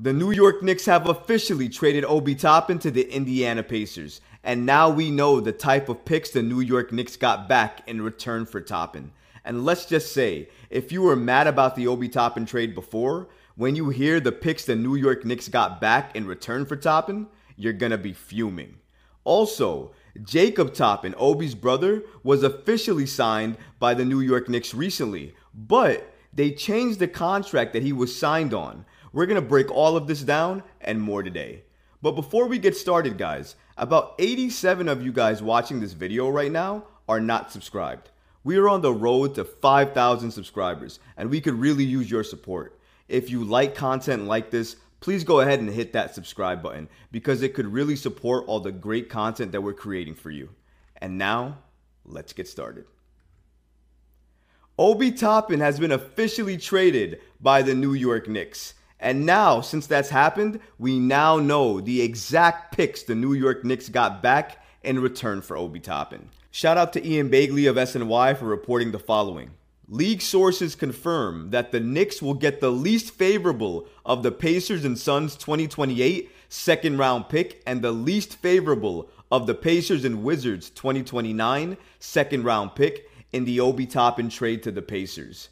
The New York Knicks have officially traded Obi Toppin to the Indiana Pacers, and now we know the type of picks the New York Knicks got back in return for Toppin. And let's just say, if you were mad about the Obi Toppin trade before, when you hear the picks the New York Knicks got back in return for Toppin, you're gonna be fuming. Also, Jacob Toppin, Obi's brother, was officially signed by the New York Knicks recently, but they changed the contract that he was signed on. We're going to break all of this down and more today. But before we get started, guys, about 87 of you guys watching this video right now are not subscribed. We are on the road to 5,000 subscribers, and we could really use your support. If you like content like this, please go ahead and hit that subscribe button because it could really support all the great content that we're creating for you. And now, let's get started. Obi Toppin has been officially traded by the New York Knicks. And now, since that's happened, we now know the exact picks the New York Knicks got back in return for Obi Toppin. Shout out to Ian Bagley of SNY for reporting the following. League sources confirm that the Knicks will get the least favorable of the Pacers and Suns 2028 second round pick and the least favorable of the Pacers and Wizards 2029 second round pick in the Obi Toppin trade to the Pacers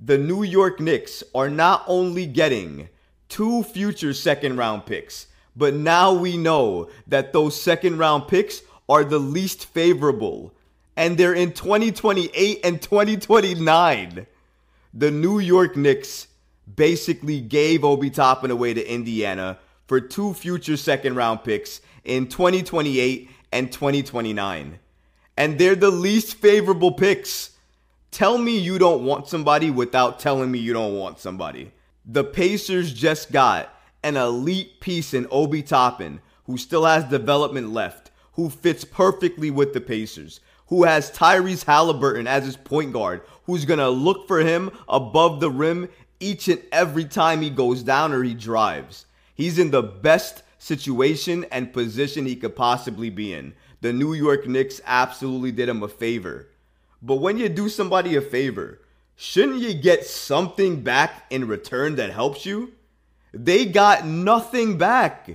the New York Knicks are not only getting two future second round picks, but now we know that those second round picks are the least favorable. And they're in 2028 and 2029. The New York Knicks basically gave Obi Toppin away to Indiana for two future second round picks in 2028 and 2029. And they're the least favorable picks. Tell me you don't want somebody without telling me you don't want somebody. The Pacers just got an elite piece in Obi Toppin, who still has development left, who fits perfectly with the Pacers, who has Tyrese Halliburton as his point guard, who's going to look for him above the rim each and every time he goes down or he drives. He's in the best situation and position he could possibly be in. The New York Knicks absolutely did him a favor. But when you do somebody a favor, shouldn't you get something back in return that helps you? They got nothing back.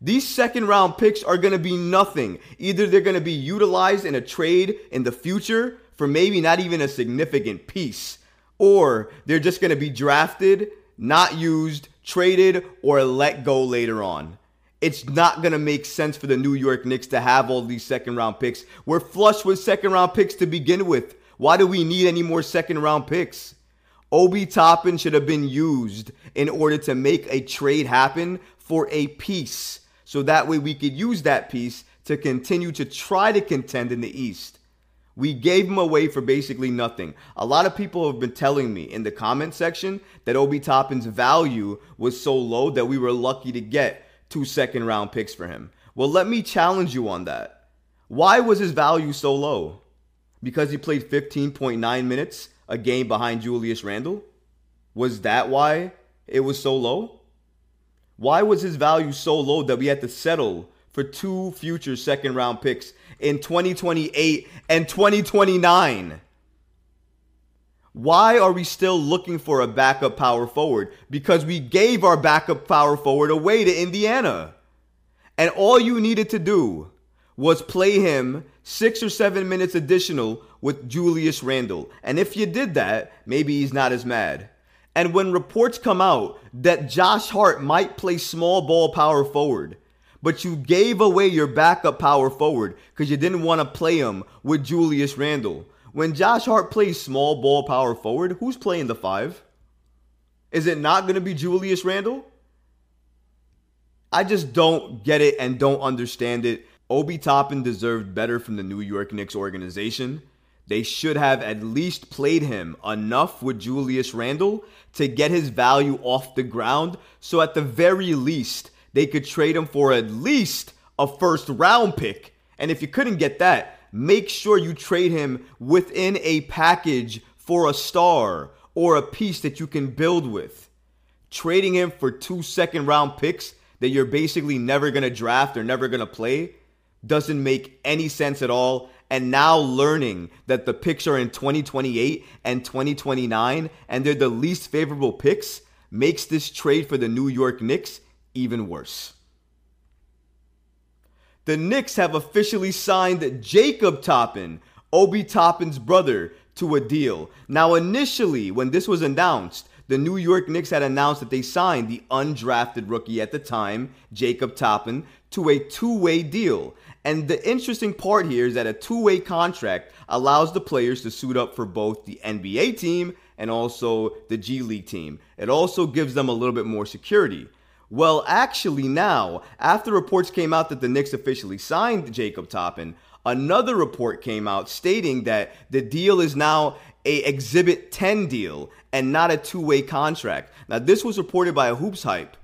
These second round picks are going to be nothing. Either they're going to be utilized in a trade in the future for maybe not even a significant piece, or they're just going to be drafted, not used, traded, or let go later on it's not going to make sense for the New York Knicks to have all these second round picks. We're flush with second round picks to begin with. Why do we need any more second round picks? Obi Toppin should have been used in order to make a trade happen for a piece. So that way we could use that piece to continue to try to contend in the East. We gave him away for basically nothing. A lot of people have been telling me in the comment section that Obi Toppin's value was so low that we were lucky to get two second round picks for him. Well, let me challenge you on that. Why was his value so low? Because he played 15.9 minutes a game behind Julius Randle? Was that why it was so low? Why was his value so low that we had to settle for two future second round picks in 2028 and 2029? Why are we still looking for a backup power forward? Because we gave our backup power forward away to Indiana. And all you needed to do was play him six or seven minutes additional with Julius Randle. And if you did that, maybe he's not as mad. And when reports come out that Josh Hart might play small ball power forward, but you gave away your backup power forward because you didn't want to play him with Julius Randle, when Josh Hart plays small ball power forward, who's playing the five? Is it not going to be Julius Randle? I just don't get it and don't understand it. Obi Toppin deserved better from the New York Knicks organization. They should have at least played him enough with Julius Randle to get his value off the ground. So at the very least, they could trade him for at least a first round pick. And if you couldn't get that, make sure you trade him within a package for a star or a piece that you can build with. Trading him for two second round picks that you're basically never going to draft or never going to play doesn't make any sense at all. And now learning that the picks are in 2028 and 2029 and they're the least favorable picks makes this trade for the New York Knicks even worse. The Knicks have officially signed Jacob Toppin, Obi Toppin's brother, to a deal. Now, initially, when this was announced, the New York Knicks had announced that they signed the undrafted rookie at the time, Jacob Toppin, to a two way deal. And the interesting part here is that a two way contract allows the players to suit up for both the NBA team and also the G League team. It also gives them a little bit more security. Well, actually, now, after reports came out that the Knicks officially signed Jacob Toppin, another report came out stating that the deal is now a Exhibit 10 deal and not a two-way contract. Now, this was reported by a Hoops Hype.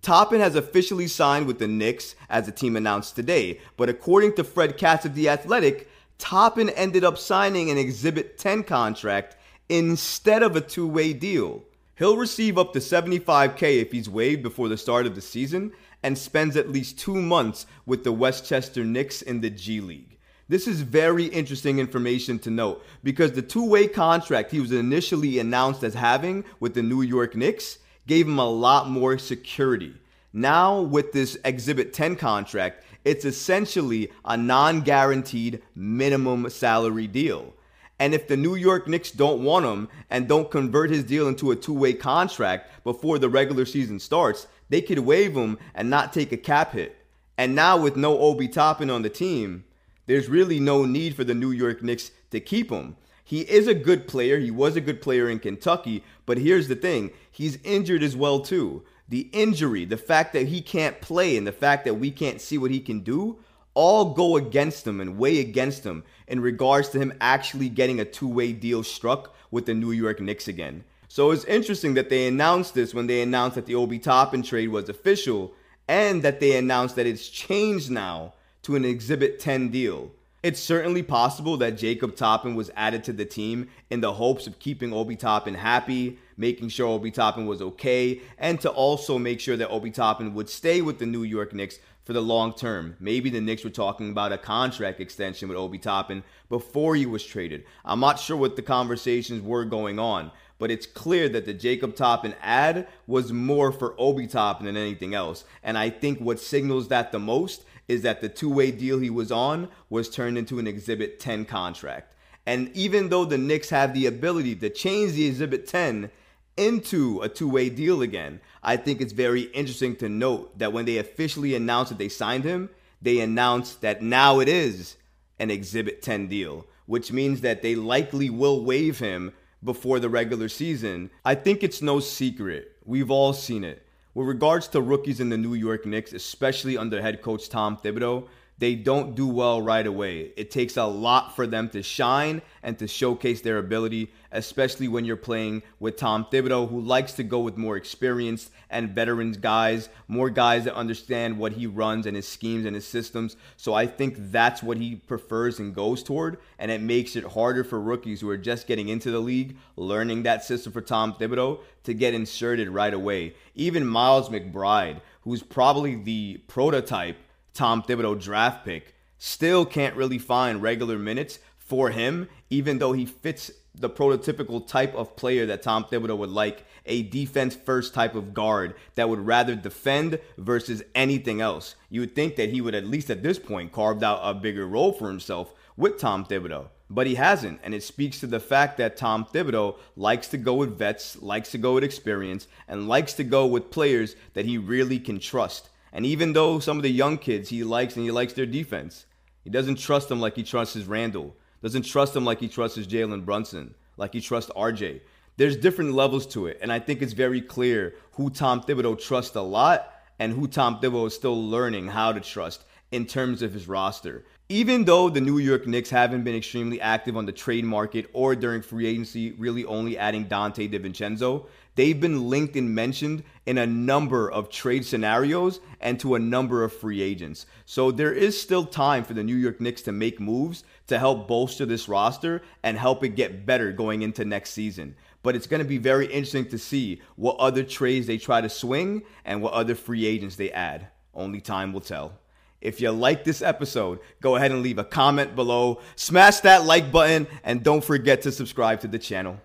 Toppin has officially signed with the Knicks, as the team announced today. But according to Fred Katz of The Athletic, Toppin ended up signing an Exhibit 10 contract instead of a two way deal. He'll receive up to 75K if he's waived before the start of the season and spends at least two months with the Westchester Knicks in the G League. This is very interesting information to note because the two way contract he was initially announced as having with the New York Knicks gave him a lot more security. Now, with this Exhibit 10 contract, it's essentially a non guaranteed minimum salary deal. And if the New York Knicks don't want him and don't convert his deal into a two way contract before the regular season starts, they could waive him and not take a cap hit. And now, with no Obi Toppin on the team, there's really no need for the New York Knicks to keep him. He is a good player. He was a good player in Kentucky, but here's the thing he's injured as well, too. The injury, the fact that he can't play, and the fact that we can't see what he can do all go against him and weigh against him in regards to him actually getting a two way deal struck with the New York Knicks again. So it's interesting that they announced this when they announced that the Obi Toppin trade was official and that they announced that it's changed now to an Exhibit 10 deal. It's certainly possible that Jacob Toppin was added to the team in the hopes of keeping Obi Toppin happy, making sure Obi Toppin was okay, and to also make sure that Obi Toppin would stay with the New York Knicks for the long term. Maybe the Knicks were talking about a contract extension with Obi Toppin before he was traded. I'm not sure what the conversations were going on, but it's clear that the Jacob Toppin ad was more for Obi Toppin than anything else. And I think what signals that the most is that the two way deal he was on was turned into an Exhibit 10 contract. And even though the Knicks have the ability to change the Exhibit 10 into a two way deal again, I think it's very interesting to note that when they officially announced that they signed him, they announced that now it is an Exhibit 10 deal, which means that they likely will waive him before the regular season. I think it's no secret. We've all seen it. With regards to rookies in the New York Knicks, especially under head coach Tom Thibodeau, they don't do well right away. It takes a lot for them to shine and to showcase their ability, especially when you're playing with Tom Thibodeau, who likes to go with more experienced and veterans guys, more guys that understand what he runs and his schemes and his systems. So I think that's what he prefers and goes toward, and it makes it harder for rookies who are just getting into the league, learning that system for Tom Thibodeau, to get inserted right away. Even Miles McBride, who's probably the prototype Tom Thibodeau draft pick, still can't really find regular minutes for him, even though he fits the prototypical type of player that Tom Thibodeau would like a defense first type of guard that would rather defend versus anything else. You would think that he would, at least at this point, carved out a bigger role for himself with Tom Thibodeau. But he hasn't, and it speaks to the fact that Tom Thibodeau likes to go with vets, likes to go with experience, and likes to go with players that he really can trust. And even though some of the young kids he likes and he likes their defense, he doesn't trust them like he trusts his Randle. Doesn't trust them like he trusts his Jalen Brunson, like he trusts RJ. There's different levels to it, and I think it's very clear who Tom Thibodeau trusts a lot and who Tom Thibodeau is still learning how to trust in terms of his roster. Even though the New York Knicks haven't been extremely active on the trade market or during free agency, really only adding Donte DiVincenzo, they've been linked and mentioned in a number of trade scenarios and to a number of free agents. So there is still time for the New York Knicks to make moves to help bolster this roster and help it get better going into next season. But it's going to be very interesting to see what other trades they try to swing and what other free agents they add. Only time will tell. If you like this episode, go ahead and leave a comment below, smash that like button, and don't forget to subscribe to the channel.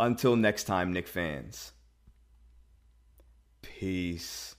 Until next time, Nick fans. Peace.